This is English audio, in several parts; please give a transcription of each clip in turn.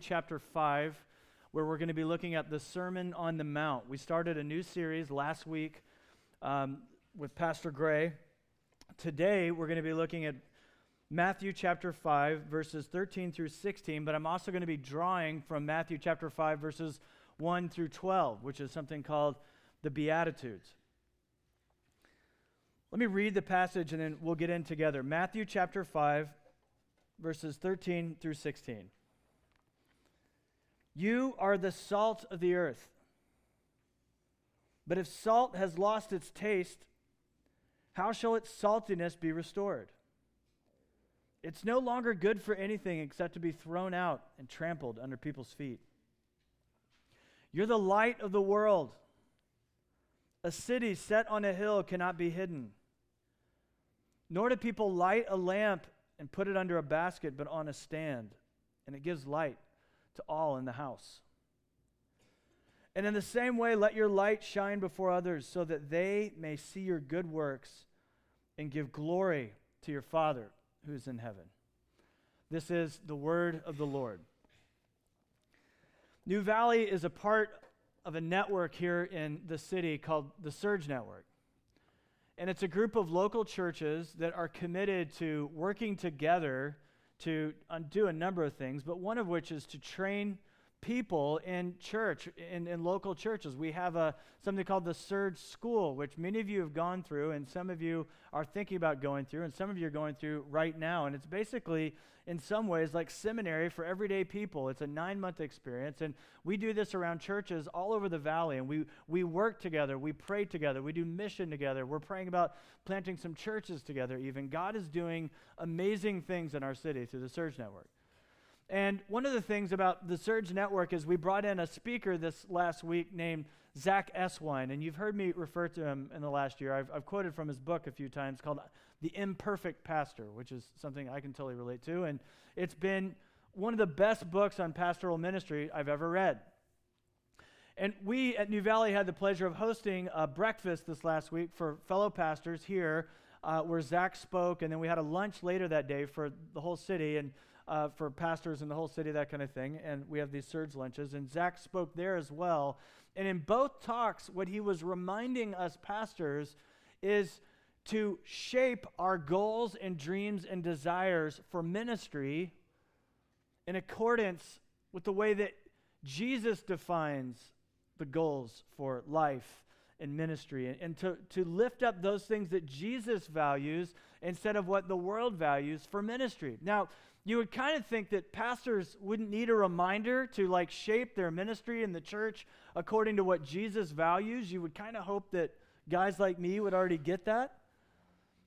chapter 5, where we're going to be looking at the Sermon on the Mount. We started a new series last week um, with Pastor Gray. Today, we're going to be looking at Matthew chapter 5, verses 13 through 16, but I'm also going to be drawing from Matthew chapter 5, verses 1 through 12, which is something called the Beatitudes. Let me read the passage and then we'll get in together. Matthew chapter 5, verses 13 through 16. You are the salt of the earth. But if salt has lost its taste, how shall its saltiness be restored? It's no longer good for anything except to be thrown out and trampled under people's feet. You're the light of the world. A city set on a hill cannot be hidden. Nor do people light a lamp and put it under a basket, but on a stand, and it gives light to all in the house. And in the same way, let your light shine before others so that they may see your good works and give glory to your Father who is in heaven. This is the word of the Lord. New Valley is a part of a network here in the city called the Surge Network. And it's a group of local churches that are committed to working together to do a number of things, but one of which is to train people in church, in, in local churches. We have a, something called the Surge School, which many of you have gone through, and some of you are thinking about going through, and some of you are going through right now. And it's basically, in some ways, like seminary for everyday people. It's a nine month experience, and we do this around churches all over the valley, and we, we work together, we pray together, we do mission together. We're praying about planting some churches together, even. God is doing amazing things in our city through the Surge Network. And one of the things about the Surge Network is we brought in a speaker this last week named Zach Eswine, and you've heard me refer to him in the last year. I've, I've quoted from his book a few times called The Imperfect Pastor, which is something I can totally relate to. And it's been one of the best books on pastoral ministry I've ever read. And we at New Valley had the pleasure of hosting a breakfast this last week for fellow pastors here, uh, where Zach spoke, and then we had a lunch later that day for the whole city. And uh, for pastors in the whole city, that kind of thing. And we have these surge lunches. And Zach spoke there as well. And in both talks, what he was reminding us pastors is to shape our goals and dreams and desires for ministry in accordance with the way that Jesus defines the goals for life and ministry and, and to, to lift up those things that Jesus values instead of what the world values for ministry. Now, you would kind of think that pastors wouldn't need a reminder to like shape their ministry in the church according to what Jesus values. You would kind of hope that guys like me would already get that.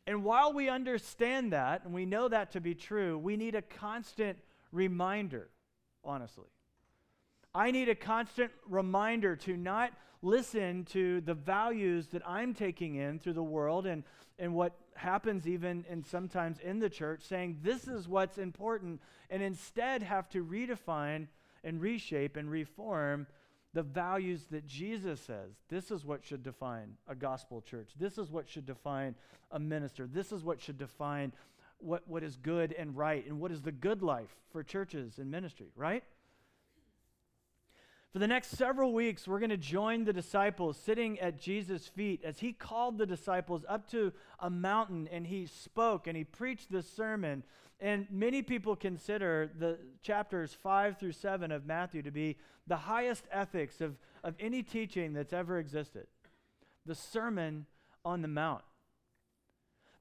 And while we understand that and we know that to be true, we need a constant reminder, honestly. I need a constant reminder to not listen to the values that I'm taking in through the world and, and what happens even and sometimes in the church, saying this is what's important, and instead have to redefine and reshape and reform the values that Jesus says. This is what should define a gospel church. This is what should define a minister. This is what should define what, what is good and right and what is the good life for churches and ministry, right? For the next several weeks, we're going to join the disciples sitting at Jesus' feet as he called the disciples up to a mountain and he spoke and he preached this sermon. And many people consider the chapters 5 through 7 of Matthew to be the highest ethics of, of any teaching that's ever existed the Sermon on the Mount.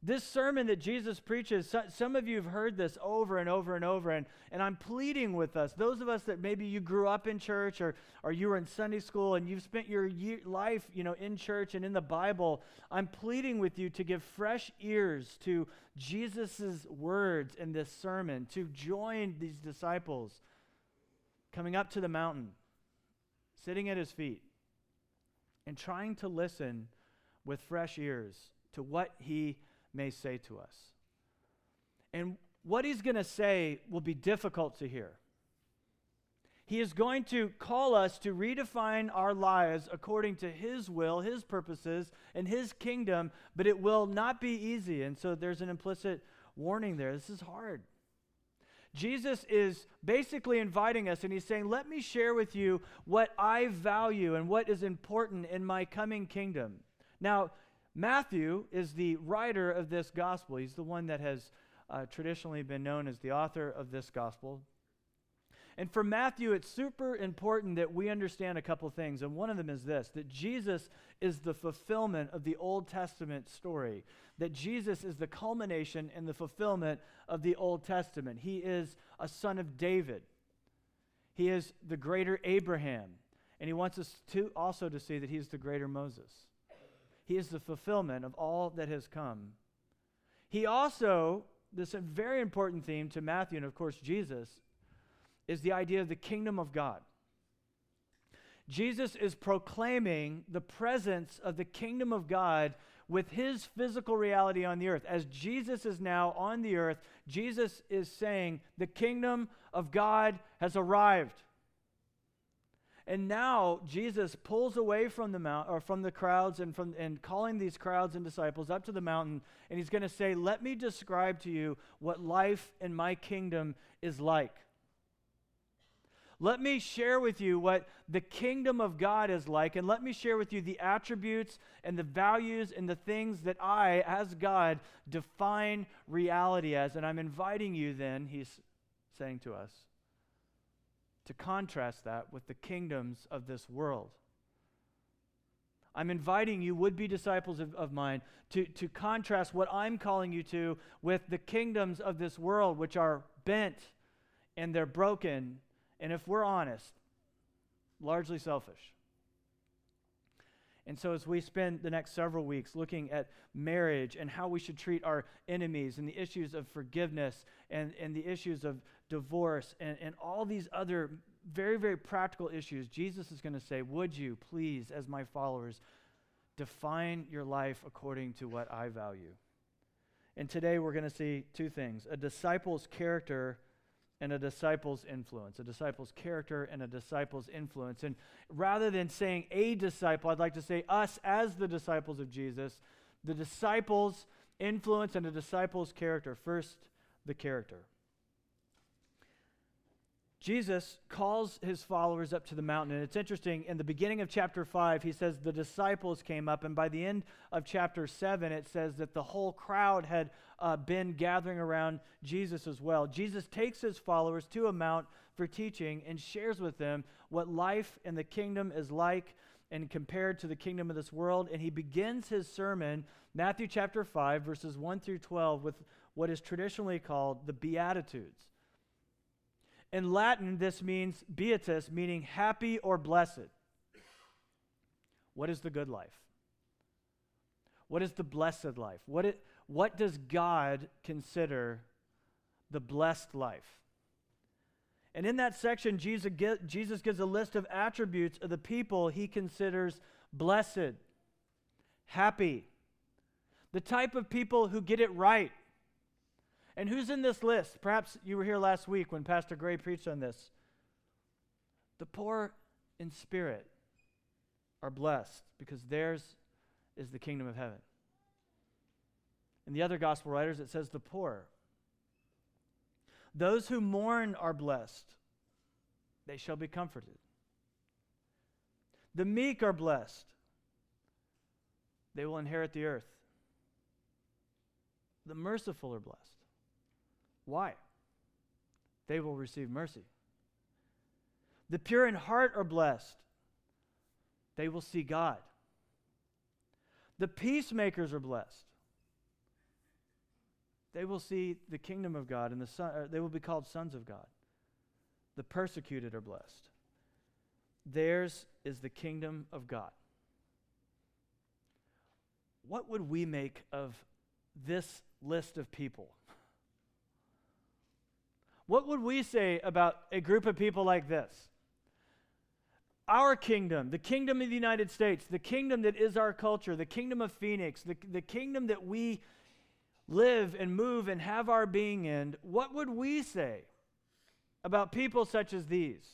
This sermon that Jesus preaches, some of you have heard this over and over and over, and, and I'm pleading with us, those of us that maybe you grew up in church or, or you were in Sunday school and you've spent your year, life you know, in church and in the Bible, I'm pleading with you to give fresh ears to Jesus' words in this sermon, to join these disciples coming up to the mountain, sitting at his feet, and trying to listen with fresh ears to what he may say to us. And what he's going to say will be difficult to hear. He is going to call us to redefine our lives according to His will, His purposes, and His kingdom, but it will not be easy. And so there's an implicit warning there. This is hard. Jesus is basically inviting us and he's saying, Let me share with you what I value and what is important in my coming kingdom. Now, Matthew is the writer of this gospel. He's the one that has uh, traditionally been known as the author of this gospel. And for Matthew, it's super important that we understand a couple things. And one of them is this that Jesus is the fulfillment of the Old Testament story, that Jesus is the culmination and the fulfillment of the Old Testament. He is a son of David, he is the greater Abraham. And he wants us to also to see that he's the greater Moses. He is the fulfillment of all that has come. He also, this is a very important theme to Matthew and of course Jesus, is the idea of the kingdom of God. Jesus is proclaiming the presence of the kingdom of God with his physical reality on the earth. As Jesus is now on the earth, Jesus is saying, The kingdom of God has arrived. And now Jesus pulls away from the mount or from the crowds and from and calling these crowds and disciples up to the mountain and he's going to say, "Let me describe to you what life in my kingdom is like." Let me share with you what the kingdom of God is like, and let me share with you the attributes and the values and the things that I, as God, define reality as. And I'm inviting you then, he's saying to us, to contrast that with the kingdoms of this world. I'm inviting you, would be disciples of, of mine, to, to contrast what I'm calling you to with the kingdoms of this world, which are bent and they're broken and if we're honest, largely selfish. And so, as we spend the next several weeks looking at marriage and how we should treat our enemies and the issues of forgiveness and, and the issues of divorce and, and all these other very, very practical issues, Jesus is going to say, Would you please, as my followers, define your life according to what I value? And today we're going to see two things a disciple's character and a disciple's influence, a disciple's character and a disciple's influence. And rather than saying a disciple, I'd like to say us as the disciples of Jesus, the disciples' influence and a disciple's character. First, the character. Jesus calls his followers up to the mountain. And it's interesting, in the beginning of chapter 5, he says the disciples came up. And by the end of chapter 7, it says that the whole crowd had uh, been gathering around Jesus as well. Jesus takes his followers to a mount for teaching and shares with them what life in the kingdom is like and compared to the kingdom of this world. And he begins his sermon, Matthew chapter 5, verses 1 through 12, with what is traditionally called the Beatitudes. In Latin, this means beatus, meaning happy or blessed. What is the good life? What is the blessed life? What, it, what does God consider the blessed life? And in that section, Jesus, Jesus gives a list of attributes of the people he considers blessed, happy, the type of people who get it right, and who's in this list? Perhaps you were here last week when Pastor Gray preached on this. The poor in spirit are blessed because theirs is the kingdom of heaven. In the other gospel writers, it says the poor. Those who mourn are blessed, they shall be comforted. The meek are blessed, they will inherit the earth. The merciful are blessed. Why? They will receive mercy. The pure in heart are blessed. They will see God. The peacemakers are blessed. They will see the kingdom of God and the son, they will be called sons of God. The persecuted are blessed. Theirs is the kingdom of God. What would we make of this list of people? What would we say about a group of people like this? Our kingdom, the kingdom of the United States, the kingdom that is our culture, the kingdom of Phoenix, the, the kingdom that we live and move and have our being in, what would we say about people such as these?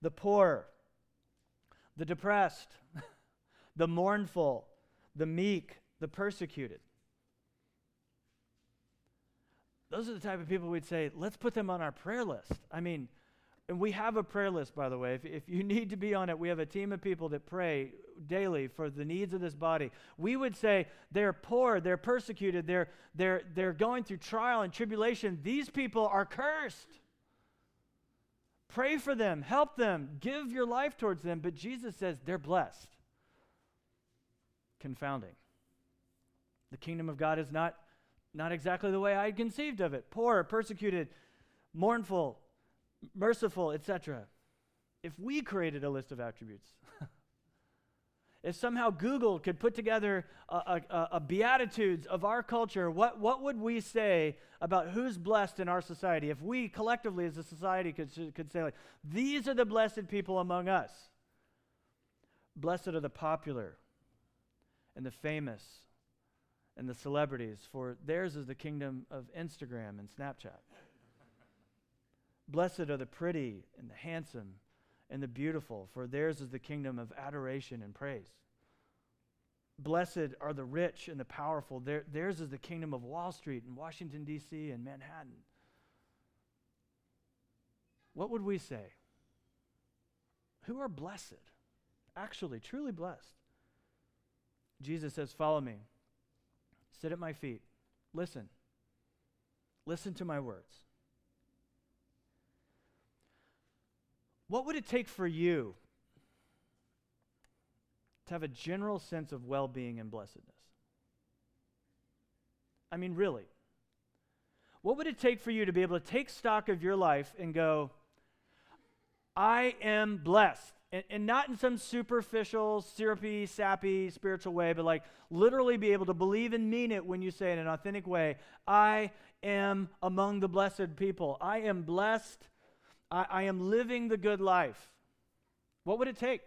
The poor, the depressed, the mournful, the meek, the persecuted. Those are the type of people we'd say, let's put them on our prayer list. I mean, and we have a prayer list, by the way. If, if you need to be on it, we have a team of people that pray daily for the needs of this body. We would say they're poor, they're persecuted, they're, they're, they're going through trial and tribulation. These people are cursed. Pray for them, help them, give your life towards them. But Jesus says they're blessed. Confounding. The kingdom of God is not, not exactly the way I had conceived of it poor, persecuted, mournful, merciful, etc. If we created a list of attributes, if somehow Google could put together a, a, a, beatitudes of our culture, what, what would we say about who's blessed in our society? If we collectively as a society could, could say, like, these are the blessed people among us. Blessed are the popular and the famous and the celebrities, for theirs is the kingdom of Instagram and Snapchat. Blessed are the pretty and the handsome and the beautiful, for theirs is the kingdom of adoration and praise. Blessed are the rich and the powerful, Their, theirs is the kingdom of Wall Street and Washington, D.C. and Manhattan. What would we say? Who are blessed? Actually, truly blessed. Jesus says, Follow me. Sit at my feet. Listen. Listen to my words. What would it take for you to have a general sense of well being and blessedness? I mean, really. What would it take for you to be able to take stock of your life and go, I am blessed? And, and, not in some superficial, syrupy, sappy, spiritual way, but like literally be able to believe and mean it when you say in an authentic way. I am among the blessed people. I am blessed I, I am living the good life. What would it take?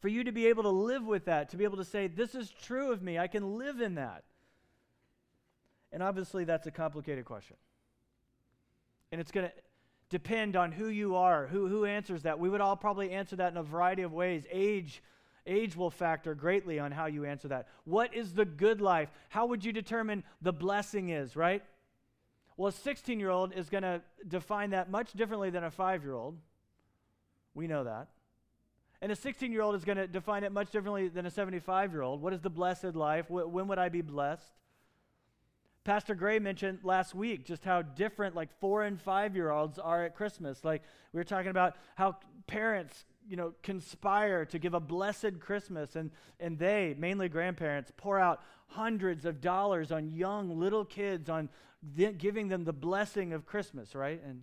For you to be able to live with that, to be able to say, This is true of me, I can live in that. And obviously, that's a complicated question. And it's going to depend on who you are, who, who answers that. We would all probably answer that in a variety of ways. Age, age will factor greatly on how you answer that. What is the good life? How would you determine the blessing is, right? Well, a 16 year old is going to define that much differently than a five year old. We know that. And a 16 year old is going to define it much differently than a 75 year old. What is the blessed life? when would I be blessed? Pastor Gray mentioned last week just how different like four and five year olds are at Christmas. Like we were talking about how parents, you know, conspire to give a blessed Christmas and, and they, mainly grandparents, pour out hundreds of dollars on young little kids, on giving them the blessing of Christmas, right? And,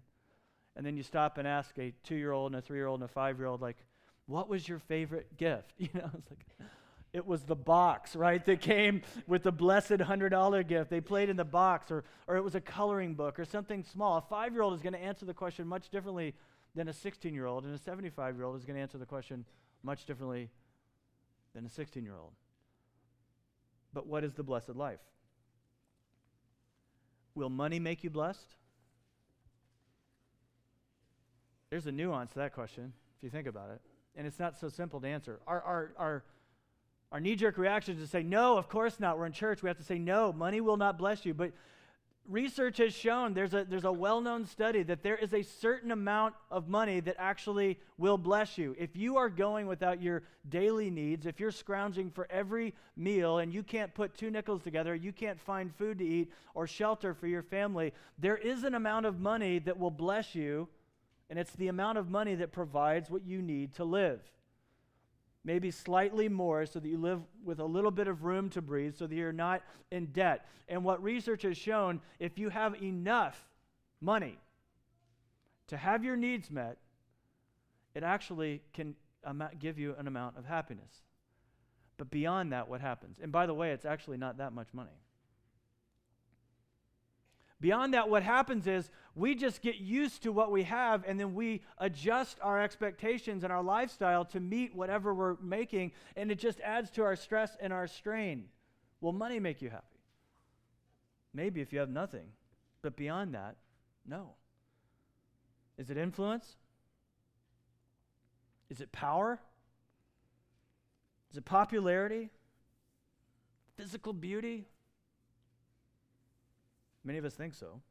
and then you stop and ask a two year old and a three year old and a five year old, like, what was your favorite gift? You know, it's like, it was the box, right, that came with the blessed $100 gift. They played in the box, or, or it was a coloring book, or something small. A five year old is going to answer the question much differently than a 16 year old, and a 75 year old is going to answer the question much differently than a 16 year old. But what is the blessed life? Will money make you blessed? There's a nuance to that question, if you think about it. And it's not so simple to answer. Our, our, our, our knee jerk reaction is to say, no, of course not. We're in church. We have to say, no, money will not bless you. But research has shown there's a, there's a well known study that there is a certain amount of money that actually will bless you. If you are going without your daily needs, if you're scrounging for every meal and you can't put two nickels together, you can't find food to eat or shelter for your family, there is an amount of money that will bless you, and it's the amount of money that provides what you need to live maybe slightly more, so that you live with a little bit of room to breathe, so that you're not in debt. And what research has shown, if you have enough money to have your needs met, it actually can give you an amount of happiness. But beyond that, what happens? And by the way, it's actually not that much money. Beyond that, what happens is we just get used to what we have and then we adjust our expectations and our lifestyle to meet whatever we're making, and it just adds to our stress and our strain. Will money make you happy? Maybe if you have nothing. But beyond that, no. Is it influence? Is it power? Is it popularity? Physical beauty? Many of us think so.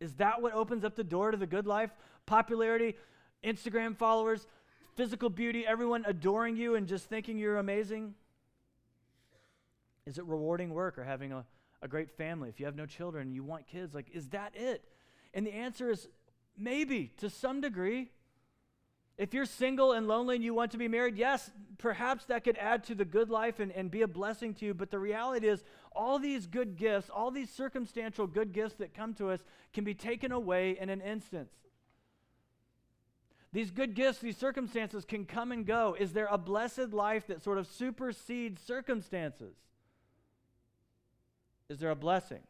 Is that what opens up the door to the good life? Popularity, Instagram followers, physical beauty, everyone adoring you and just thinking you're amazing? Is it rewarding work or having a, a great family? If you have no children, you want kids, like, is that it? And the answer is maybe to some degree. If you're single and lonely and you want to be married, yes, perhaps that could add to the good life and, and be a blessing to you. But the reality is, all these good gifts, all these circumstantial good gifts that come to us, can be taken away in an instant. These good gifts, these circumstances can come and go. Is there a blessed life that sort of supersedes circumstances? Is there a blessing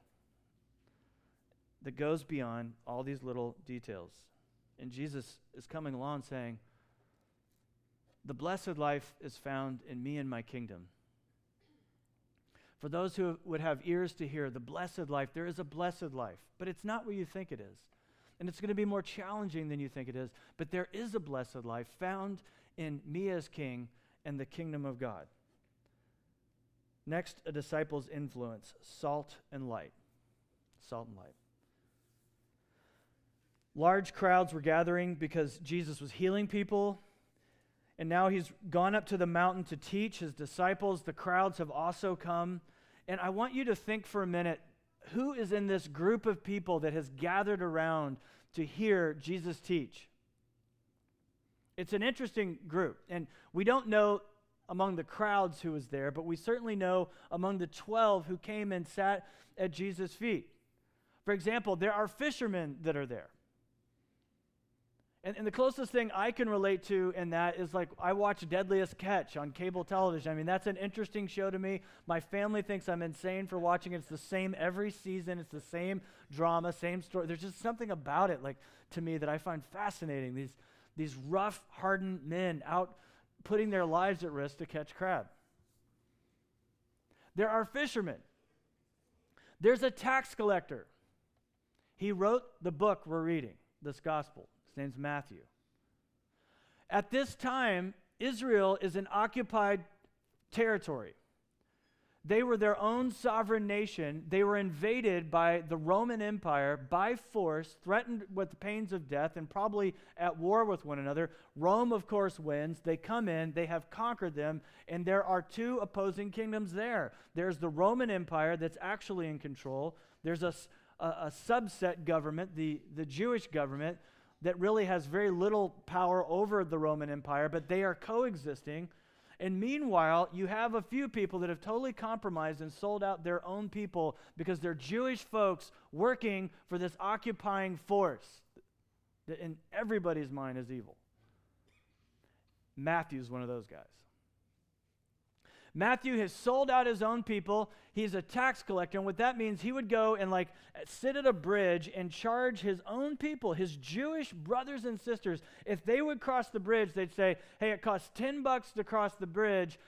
that goes beyond all these little details? And Jesus is coming along saying, The blessed life is found in me and my kingdom. For those who would have ears to hear, the blessed life, there is a blessed life, but it's not what you think it is. And it's going to be more challenging than you think it is, but there is a blessed life found in me as king and the kingdom of God. Next, a disciple's influence salt and light. Salt and light. Large crowds were gathering because Jesus was healing people. And now he's gone up to the mountain to teach his disciples. The crowds have also come. And I want you to think for a minute who is in this group of people that has gathered around to hear Jesus teach? It's an interesting group. And we don't know among the crowds who was there, but we certainly know among the 12 who came and sat at Jesus' feet. For example, there are fishermen that are there. And, and, the closest thing I can relate to in that is like I watch Deadliest Catch on cable television. I mean, that's an interesting show to me. My family thinks I'm insane for watching it. It's the same every season, it's the same drama, same story. There's just something about it, like to me, that I find fascinating. These, these rough, hardened men out putting their lives at risk to catch crab. There are fishermen. There's a tax collector. He wrote the book we're reading, this gospel. His name's Matthew. At this time, Israel is an occupied territory. They were their own sovereign nation. They were invaded by the Roman Empire by force, threatened with the pains of death, and probably at war with one another. Rome, of course, wins. They come in, they have conquered them, and there are two opposing kingdoms there. There's the Roman Empire that's actually in control, there's a, a, a subset government, the, the Jewish government, that really has very little power over the Roman Empire, but they are coexisting. And meanwhile, you have a few people that have totally compromised and sold out their own people because they're Jewish folks working for this occupying force that in everybody's mind is evil. Matthew's one of those guys. Matthew has sold out his own people. He's a tax collector. And what that means, he would go and like sit at a bridge and charge his own people, his Jewish brothers and sisters. If they would cross the bridge, they'd say, hey, it costs 10 bucks to cross the bridge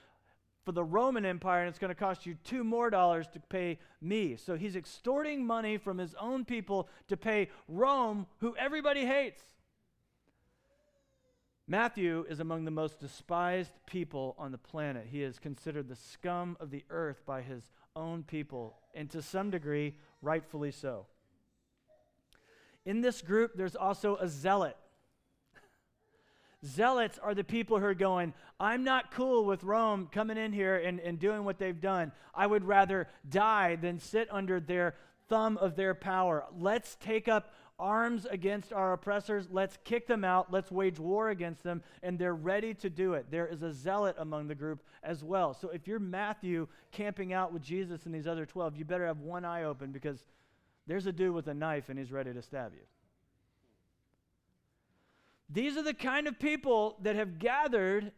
for the Roman Empire, and it's going to cost you two more dollars to pay me. So he's extorting money from his own people to pay Rome, who everybody hates. Matthew is among the most despised people on the planet. He is considered the scum of the earth by his own people, and to some degree, rightfully so. In this group, there's also a zealot. Zealots are the people who are going, I'm not cool with Rome coming in here and, and doing what they've done. I would rather die than sit under their thumb of their power. Let's take up arms against our oppressors. Let's kick them out. Let's wage war against them. And they're ready to do it. There is a zealot among the group as well. So if you're Matthew camping out with Jesus and these other 12, you better have one eye open because there's a dude with a knife and he's ready to stab you. These are the kind of people that have gathered.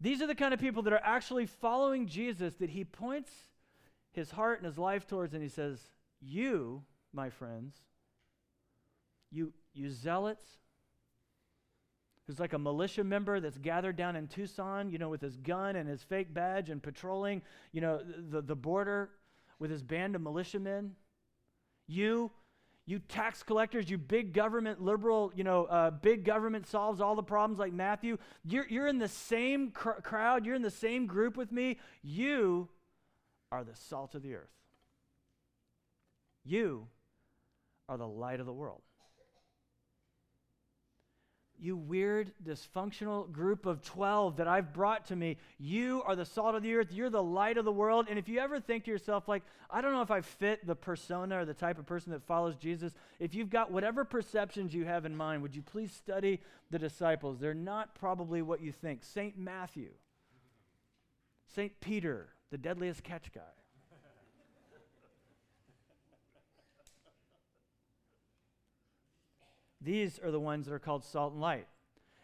These are the kind of people that are actually following Jesus that he points his heart and his life towards and he says, You, my friends, you, you zealots, who's like a militia member that's gathered down in Tucson, you know, with his gun and his fake badge and patrolling, you know, the, the border with his band of militiamen. You, you tax collectors, you big government liberal, you know, uh, big government solves all the problems like Matthew. You're, you're in the same cr- crowd, you're in the same group with me. You are the salt of the earth. You are the light of the world. You weird, dysfunctional group of 12 that I've brought to me, you are the salt of the earth. You're the light of the world. And if you ever think to yourself, like, I don't know if I fit the persona or the type of person that follows Jesus, if you've got whatever perceptions you have in mind, would you please study the disciples? They're not probably what you think. St. Matthew, St. Peter, the deadliest catch guy. These are the ones that are called salt and light.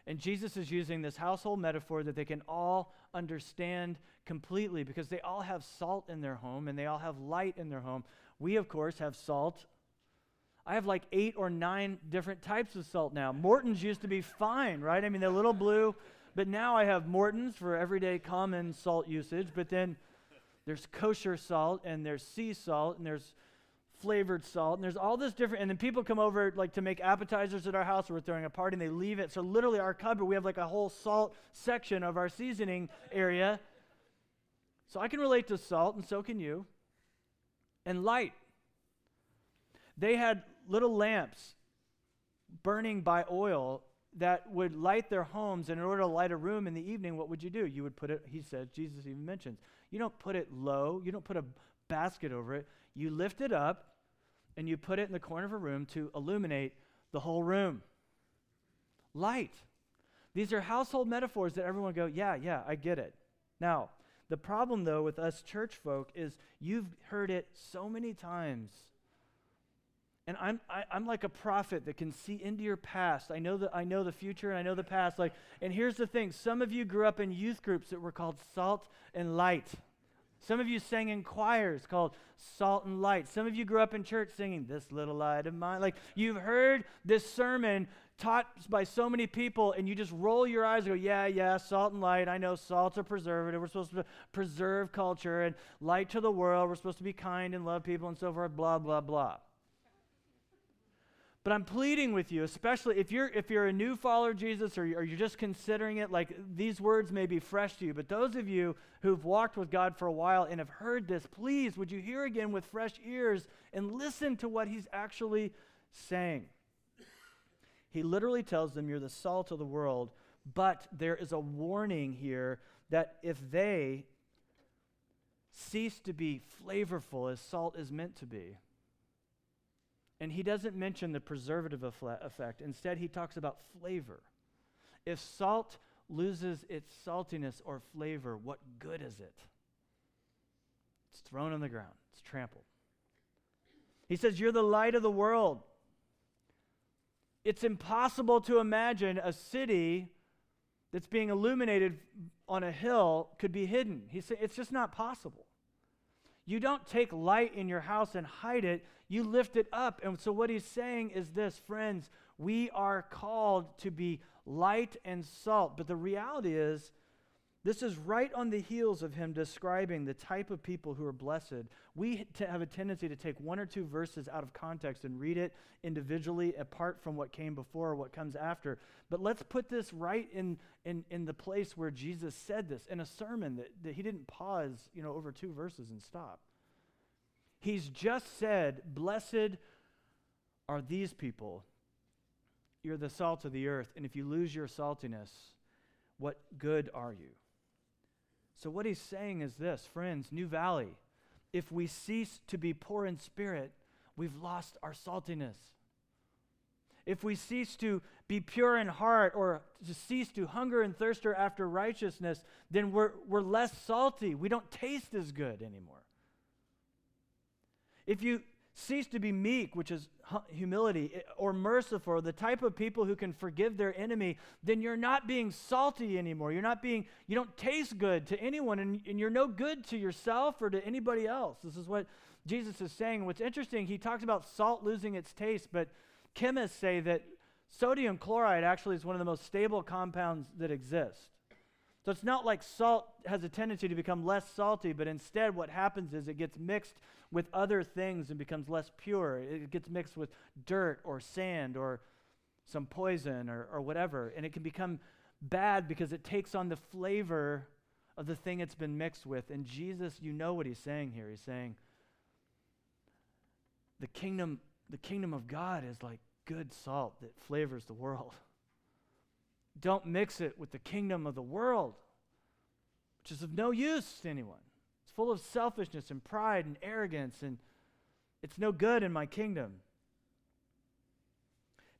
And Jesus is using this household metaphor that they can all understand completely because they all have salt in their home and they all have light in their home. We, of course, have salt. I have like eight or nine different types of salt now. Morton's used to be fine, right? I mean, they're little blue, but now I have Morton's for everyday common salt usage. But then there's kosher salt and there's sea salt and there's flavored salt. And there's all this different, and then people come over like to make appetizers at our house. Or we're throwing a party and they leave it. So literally, our cupboard, we have like a whole salt section of our seasoning area. So I can relate to salt, and so can you. And light. They had little lamps burning by oil that would light their homes. And in order to light a room in the evening, what would you do? You would put it, he says, Jesus even mentions, you don't put it low, you don't put a basket over it. You lift it up and you put it in the corner of a room to illuminate the whole room. Light. These are household metaphors that everyone go, yeah, yeah, I get it. Now, the problem though with us church folk is you've heard it so many times. And I'm, I, am i am like a prophet that can see into your past. I know, the, I know the future and I know the past. Like, and here's the thing some of you grew up in youth groups that were called Salt and Light. Some of you sang in choirs called Salt and Light. Some of you grew up in church singing This Little Light of Mine. Like you've heard this sermon taught by so many people, and you just roll your eyes and go, Yeah, yeah, salt and light. I know salt's a preservative. We're supposed to preserve culture and light to the world. We're supposed to be kind and love people and so forth, blah, blah, blah. But I'm pleading with you, especially if you're if you're a new follower of Jesus or, or you're just considering it, like these words may be fresh to you. But those of you who've walked with God for a while and have heard this, please would you hear again with fresh ears and listen to what he's actually saying. He literally tells them, You're the salt of the world, but there is a warning here that if they cease to be flavorful as salt is meant to be, and he doesn't mention the preservative effect. Instead, he talks about flavor. If salt loses its saltiness or flavor, what good is it? It's thrown on the ground, it's trampled. He says, You're the light of the world. It's impossible to imagine a city that's being illuminated on a hill could be hidden. He said, It's just not possible. You don't take light in your house and hide it, you lift it up. And so, what he's saying is this, friends, we are called to be light and salt. But the reality is, this is right on the heels of him describing the type of people who are blessed. We have a tendency to take one or two verses out of context and read it individually, apart from what came before or what comes after. But let's put this right in, in, in the place where Jesus said this in a sermon that, that he didn't pause you know, over two verses and stop. He's just said, Blessed are these people. You're the salt of the earth, and if you lose your saltiness, what good are you? So, what he's saying is this, friends, New Valley, if we cease to be poor in spirit, we've lost our saltiness. If we cease to be pure in heart or to cease to hunger and thirst after righteousness, then we're, we're less salty. We don't taste as good anymore. If you cease to be meek, which is humility, eh, or merciful, the type of people who can forgive their enemy, then you're not being salty anymore. You're not being, you don't taste good to anyone, and, and you're no good to yourself or to anybody else. This is what Jesus is saying. What's interesting, he talks about salt losing its taste, but chemists say that sodium chloride actually is one of the most stable compounds that exist. So it's not like salt has a tendency to become less salty, but instead what happens is it gets mixed with other things and becomes less pure. It gets mixed with dirt or sand or some poison or, or whatever. And it can become bad because it takes on the flavor of the thing it's been mixed with. And Jesus, you know what he's saying here. He's saying, the kingdom the kingdom of God is like good salt that flavors the world. Don't mix it with the kingdom of the world, which is of no use to anyone. It's full of selfishness and pride and arrogance, and it's no good in my kingdom.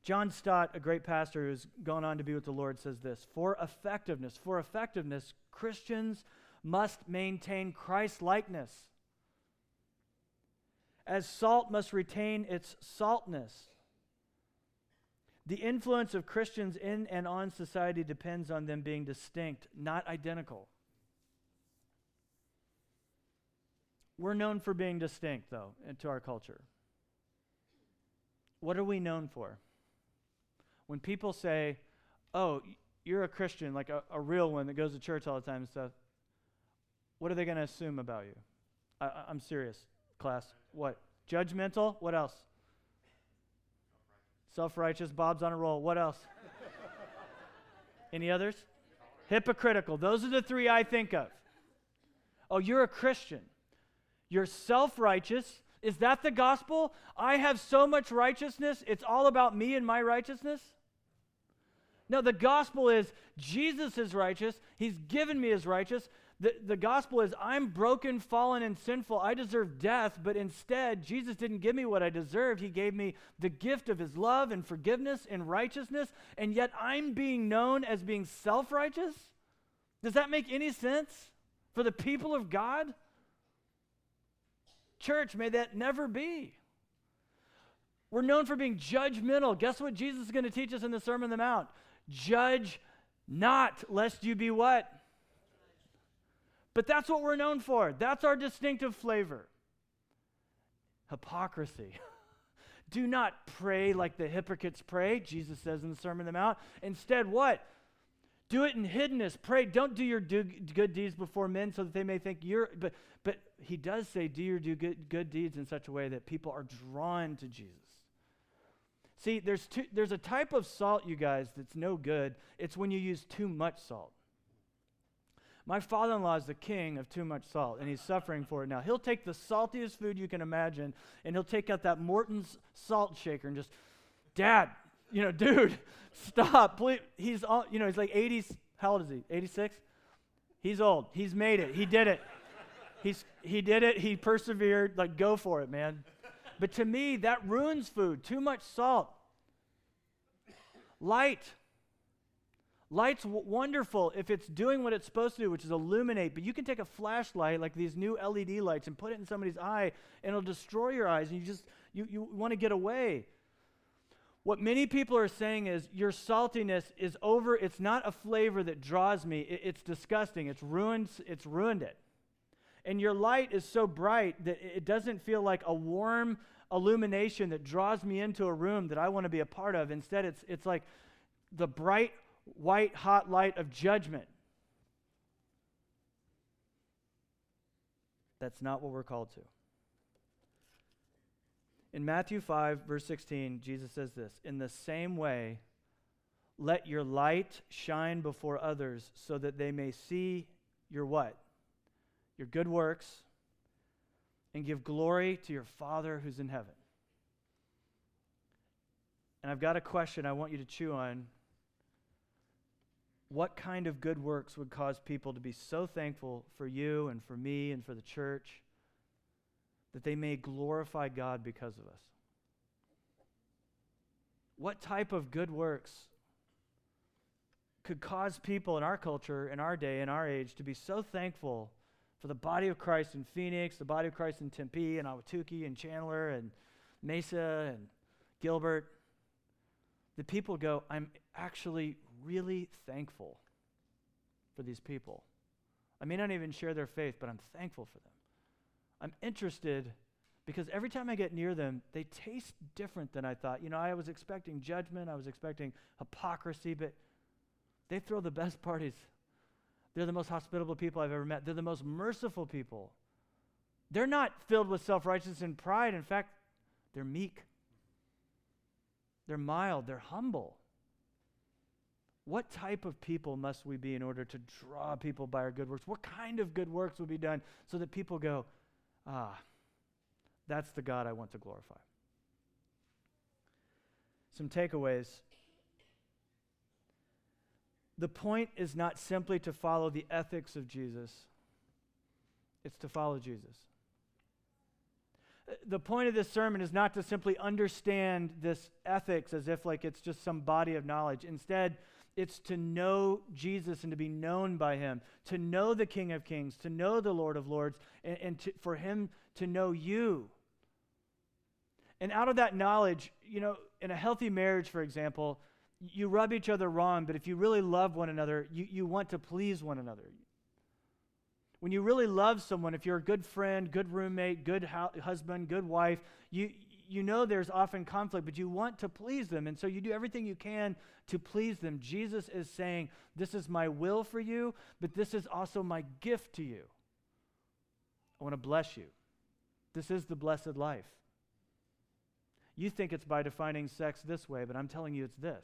John Stott, a great pastor who's gone on to be with the Lord, says this For effectiveness, for effectiveness, Christians must maintain Christ likeness. As salt must retain its saltness. The influence of Christians in and on society depends on them being distinct, not identical. We're known for being distinct, though, eh, to our culture. What are we known for? When people say, oh, you're a Christian, like a, a real one that goes to church all the time and stuff, what are they going to assume about you? I, I'm serious, class. What? Judgmental? What else? Self righteous. Bob's on a roll. What else? Any others? Hypocritical. Those are the three I think of. Oh, you're a Christian. You're self righteous. Is that the gospel? I have so much righteousness, it's all about me and my righteousness? No, the gospel is Jesus is righteous. He's given me his righteous. The, the gospel is I'm broken, fallen, and sinful. I deserve death, but instead, Jesus didn't give me what I deserved. He gave me the gift of his love and forgiveness and righteousness, and yet I'm being known as being self righteous? Does that make any sense for the people of God? Church, may that never be. We're known for being judgmental. Guess what Jesus is going to teach us in the Sermon on the Mount? Judge not, lest you be what? But that's what we're known for. That's our distinctive flavor. Hypocrisy. Do not pray like the hypocrites pray, Jesus says in the Sermon on the Mount. Instead, what? Do it in hiddenness. Pray. Don't do your do good deeds before men so that they may think you're. But but he does say, do your do good, good deeds in such a way that people are drawn to Jesus. See, there's two, there's a type of salt, you guys, that's no good. It's when you use too much salt. My father in law is the king of too much salt, and he's suffering for it now. He'll take the saltiest food you can imagine, and he'll take out that Morton's salt shaker and just, Dad, you know, dude, stop, please. He's, all, you know, he's like 80s. How old is he? 86? He's old. He's made it. He did it. He's, he did it. He persevered. Like, go for it, man. But to me, that ruins food. Too much salt. Light. Light's w- wonderful if it's doing what it's supposed to do, which is illuminate. But you can take a flashlight, like these new LED lights, and put it in somebody's eye, and it'll destroy your eyes, and you just you, you want to get away. What many people are saying is your saltiness is over. It's not a flavor that draws me. It, it's disgusting. It's ruined. It's ruined it. And your light is so bright that it doesn't feel like a warm illumination that draws me into a room that I want to be a part of. Instead, it's, it's like the bright, white, hot light of judgment. That's not what we're called to. In Matthew 5, verse 16, Jesus says this In the same way, let your light shine before others so that they may see your what? Your good works and give glory to your Father who's in heaven. And I've got a question I want you to chew on. What kind of good works would cause people to be so thankful for you and for me and for the church that they may glorify God because of us? What type of good works could cause people in our culture, in our day, in our age, to be so thankful for the body of Christ in Phoenix, the body of Christ in Tempe and Ahwatukee and Chandler and Mesa and Gilbert, the people go, I'm actually really thankful for these people. I may not even share their faith, but I'm thankful for them. I'm interested because every time I get near them, they taste different than I thought. You know, I was expecting judgment, I was expecting hypocrisy, but they throw the best parties they're the most hospitable people I've ever met. They're the most merciful people. They're not filled with self righteousness and pride. In fact, they're meek, they're mild, they're humble. What type of people must we be in order to draw people by our good works? What kind of good works will be done so that people go, ah, that's the God I want to glorify? Some takeaways. The point is not simply to follow the ethics of Jesus, it's to follow Jesus. The point of this sermon is not to simply understand this ethics as if like it's just some body of knowledge. Instead, it's to know Jesus and to be known by him, to know the King of Kings, to know the Lord of Lords, and, and to, for him to know you. And out of that knowledge, you know, in a healthy marriage, for example, you rub each other wrong, but if you really love one another, you, you want to please one another. When you really love someone, if you're a good friend, good roommate, good hu- husband, good wife, you, you know there's often conflict, but you want to please them. And so you do everything you can to please them. Jesus is saying, This is my will for you, but this is also my gift to you. I want to bless you. This is the blessed life. You think it's by defining sex this way, but I'm telling you it's this.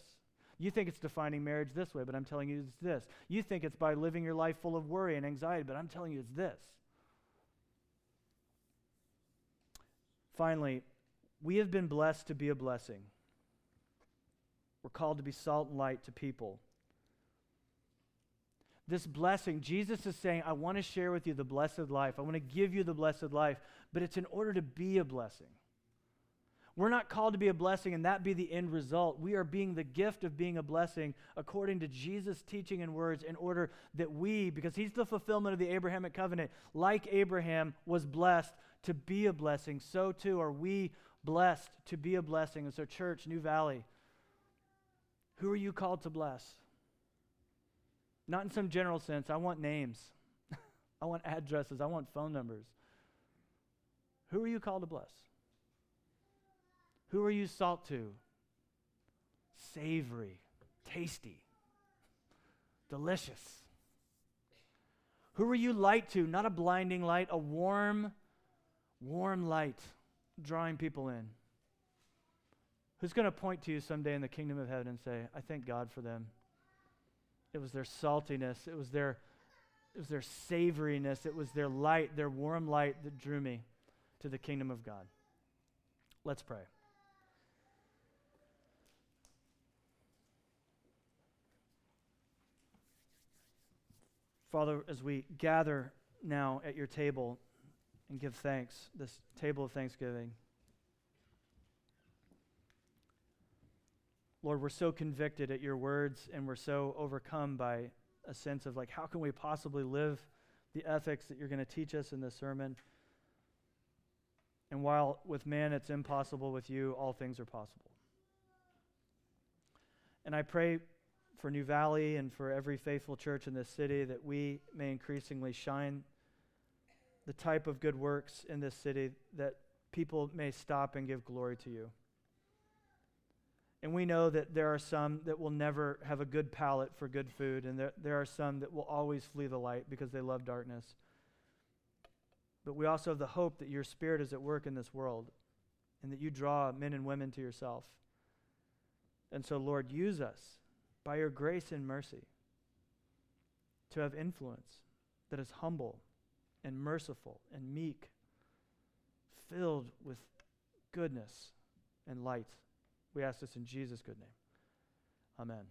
You think it's defining marriage this way, but I'm telling you it's this. You think it's by living your life full of worry and anxiety, but I'm telling you it's this. Finally, we have been blessed to be a blessing. We're called to be salt and light to people. This blessing, Jesus is saying, I want to share with you the blessed life. I want to give you the blessed life, but it's in order to be a blessing. We're not called to be a blessing and that be the end result. We are being the gift of being a blessing according to Jesus' teaching and words in order that we, because he's the fulfillment of the Abrahamic covenant, like Abraham was blessed to be a blessing, so too are we blessed to be a blessing. And so, church, New Valley, who are you called to bless? Not in some general sense. I want names, I want addresses, I want phone numbers. Who are you called to bless? Who are you salt to? Savory, tasty, delicious. Who are you light to? Not a blinding light, a warm, warm light drawing people in. Who's going to point to you someday in the kingdom of heaven and say, I thank God for them? It was their saltiness, it was their, it was their savoriness, it was their light, their warm light that drew me to the kingdom of God. Let's pray. Father, as we gather now at your table and give thanks, this table of thanksgiving, Lord, we're so convicted at your words and we're so overcome by a sense of like, how can we possibly live the ethics that you're going to teach us in this sermon? And while with man it's impossible, with you all things are possible. And I pray for New Valley and for every faithful church in this city that we may increasingly shine the type of good works in this city that people may stop and give glory to you. And we know that there are some that will never have a good palate for good food, and there, there are some that will always flee the light because they love darkness. But we also have the hope that your spirit is at work in this world and that you draw men and women to yourself. And so, Lord, use us by your grace and mercy to have influence that is humble and merciful and meek, filled with goodness and light. We ask this in Jesus' good name. Amen.